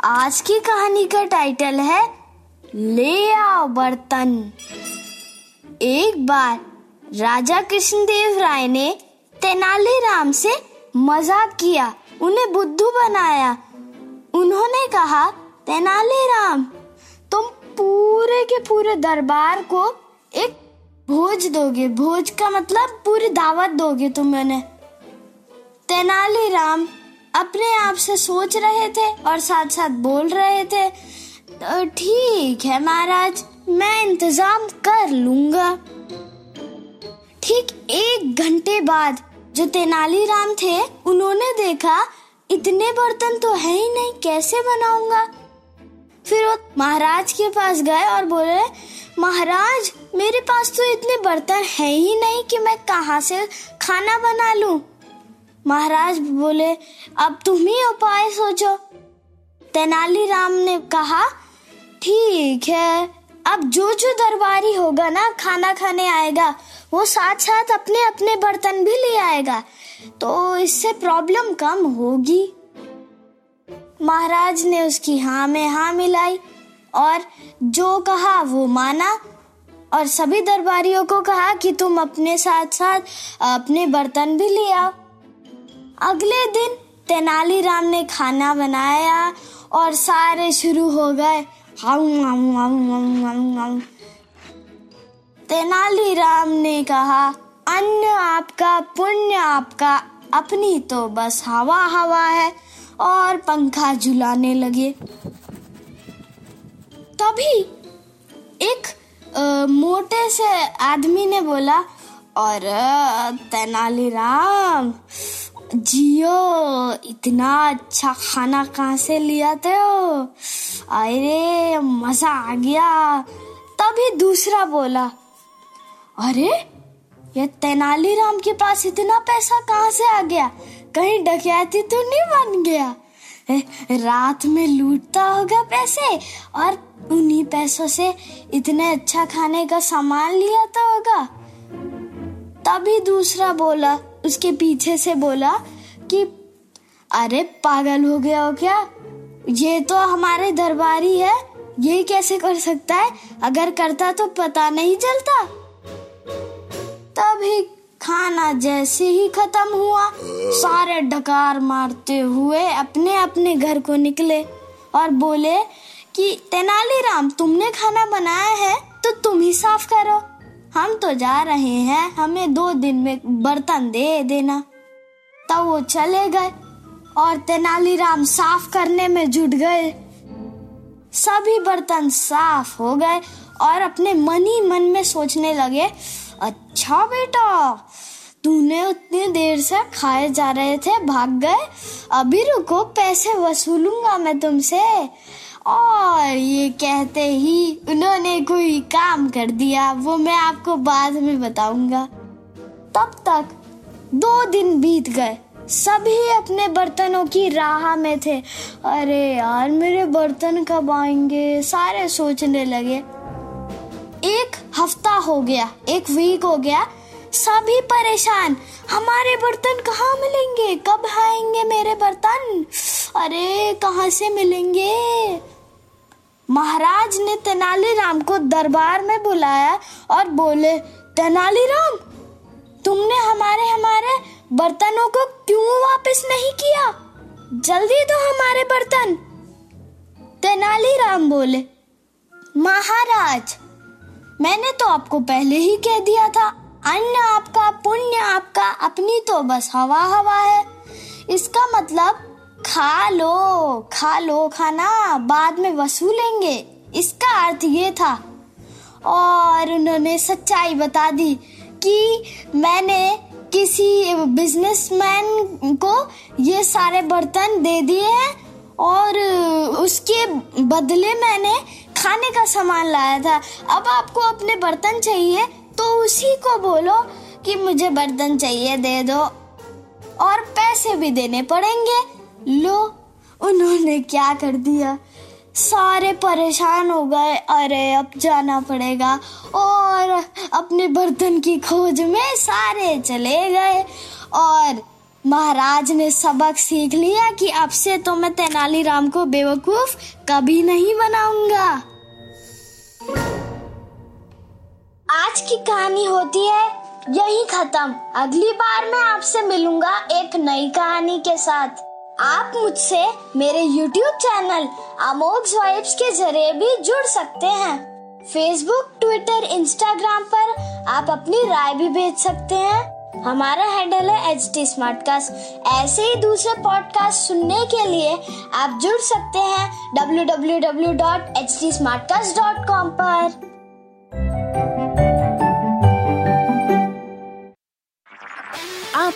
आज की कहानी का टाइटल है, ले आओ बर्तन। एक बार राजा कृष्णदेव राय ने तेनालीराम से मज़ाक किया, उन्हें बुद्धू बनाया। उन्होंने कहा तेनालीराम तुम पूरे के पूरे दरबार को एक भोज दोगे। भोज का मतलब पूरी दावत दोगे तुम उन्हें तेनालीराम अपने आप से सोच रहे थे और साथ साथ बोल रहे थे "तो ठीक है महाराज, मैं इंतज़ाम कर लूँगा। ठीक एक घंटे बाद जो तेनालीराम थे, उन्होंने देखा, इतने बर्तन तो है ही नहीं, कैसे बनाऊँगा? फिर वो महाराज के पास गए और बोले, महाराज, मेरे पास तो इतने बर्तन है ही नहीं कि मैं कहाँ से खाना बना लूँ। महाराज बोले, अब तुम ही उपाय सोचो। तेनालीराम ने कहा, ठीक है, अब जो जो दरबारी होगा ना, खाना खाने आएगा, वो साथ साथ अपने अपने बर्तन भी ले आएगा तो इससे प्रॉब्लम कम होगी। महाराज ने उसकी हाँ में हाँ मिलाई, और जो कहा वो माना, और सभी दरबारियों को कहा कि तुम अपने साथ साथ अपने बर्तन भी ले आओ। अगले दिन तेनालीराम ने खाना बनाया और सारे शुरू हो गए। तेनालीराम ने कहा अन्न आपका पुण्य आपका अपनी तो बस हवा हवा है। और पंखा झुलाने लगे। तभी एक अ, मोटे से आदमी ने बोला और तेनालीराम जियो, इतना अच्छा खाना कहाँ से ले आते हो अरे, मज़ा आ गया। तभी दूसरा बोला, अरे, ये तेनालीराम के पास इतना पैसा कहाँ से आ गया? कहीं डकैती तो नहीं बन गया? रात में लूटता होगा पैसे और उन्हीं पैसों से इतने अच्छा खाने का सामान लिया तो होगा? तभी दूसरा बोला उसके पीछे से बोला कि, अरे, पागल हो गया हो क्या? ये तो हमारे दरबारी है ये कैसे कर सकता है? अगर करता तो पता नहीं चलता। तभी खाना जैसे ही खत्म हुआ, सारे डकार मारते हुए अपने अपने घर को निकले और बोले कि, तेनालीराम, तुमने खाना बनाया है तो तुम ही साफ़ करो। हम तो जा रहे हैं, हमें दो दिन में बर्तन दे देना। तब वो चले गए और तेनालीराम साफ़ करने में जुट गए। सभी बर्तन साफ़ हो गए और अपने मन ही मन में सोचने लगे अच्छा बेटा, तूने उतनी देर से खाए जा रहे थे, भाग गए। अभी रुको, पैसे वसूलूँगा मैं तुमसे। और ये कहते ही उन्होंने कोई काम कर दिया, वो मैं आपको बाद में बताऊँगा। तब तक दो दिन बीत गए। सभी अपने बर्तनों की राह में थे। अरे यार, मेरे बर्तन कब आएँगे? सारे सोचने लगे। एक हफ़्ता हो गया, एक वीक हो गया। सभी परेशान। हमारे बर्तन कहाँ मिलेंगे? कब आएँगे मेरे बर्तन? अरे, कहाँ से मिलेंगे? महाराज ने तेनालीराम को दरबार में बुलाया और बोले तेनालीराम तुमने हमारे हमारे बर्तनों को क्यों वापस नहीं किया? जल्दी दो हमारे बर्तन। तेनालीराम बोले, महाराज, मैंने तो आपको पहले ही कह दिया था। अन्न आपका, पुण्य आपका, अपनी तो बस हवा हवा है। इसका मतलब खा लो खा लो खाना, बाद में वसूलेंगे। इसका अर्थ ये था। और उन्होंने सच्चाई बता दी कि मैंने किसी बिजनेसमैन को ये सारे बर्तन दे दिए हैं और उसके बदले मैंने खाने का सामान लाया था। अब आपको अपने बर्तन चाहिए तो उसी को बोलो कि मुझे बर्तन चाहिए, दे दो। और पैसे भी देने पड़ेंगे। लो, उन्होंने क्या कर दिया? सारे परेशान हो गए। अरे, अब जाना पड़ेगा। और अपने बर्तन की खोज में सारे चले गए। और महाराज ने सबक सीख लिया कि अब से तो मैं तेनालीराम को बेवकूफ़ कभी नहीं बनाऊँगा। आज की कहानी होती है यही खत्म। अगली बार मैं आपसे मिलूँगा एक नई कहानी के साथ। आप मुझसे मेरे YouTube चैनल अमोघ वाइब्स के ज़रिए भी जुड़ सकते हैं। फेसबुक ट्विटर इंस्टाग्राम पर आप अपनी राय भी भेज सकते हैं। हमारा हैंडल है एच टी ऐसे ही दूसरे पॉडकास्ट सुनने के लिए आप जुड़ सकते हैं www.htsmartcast.com पर।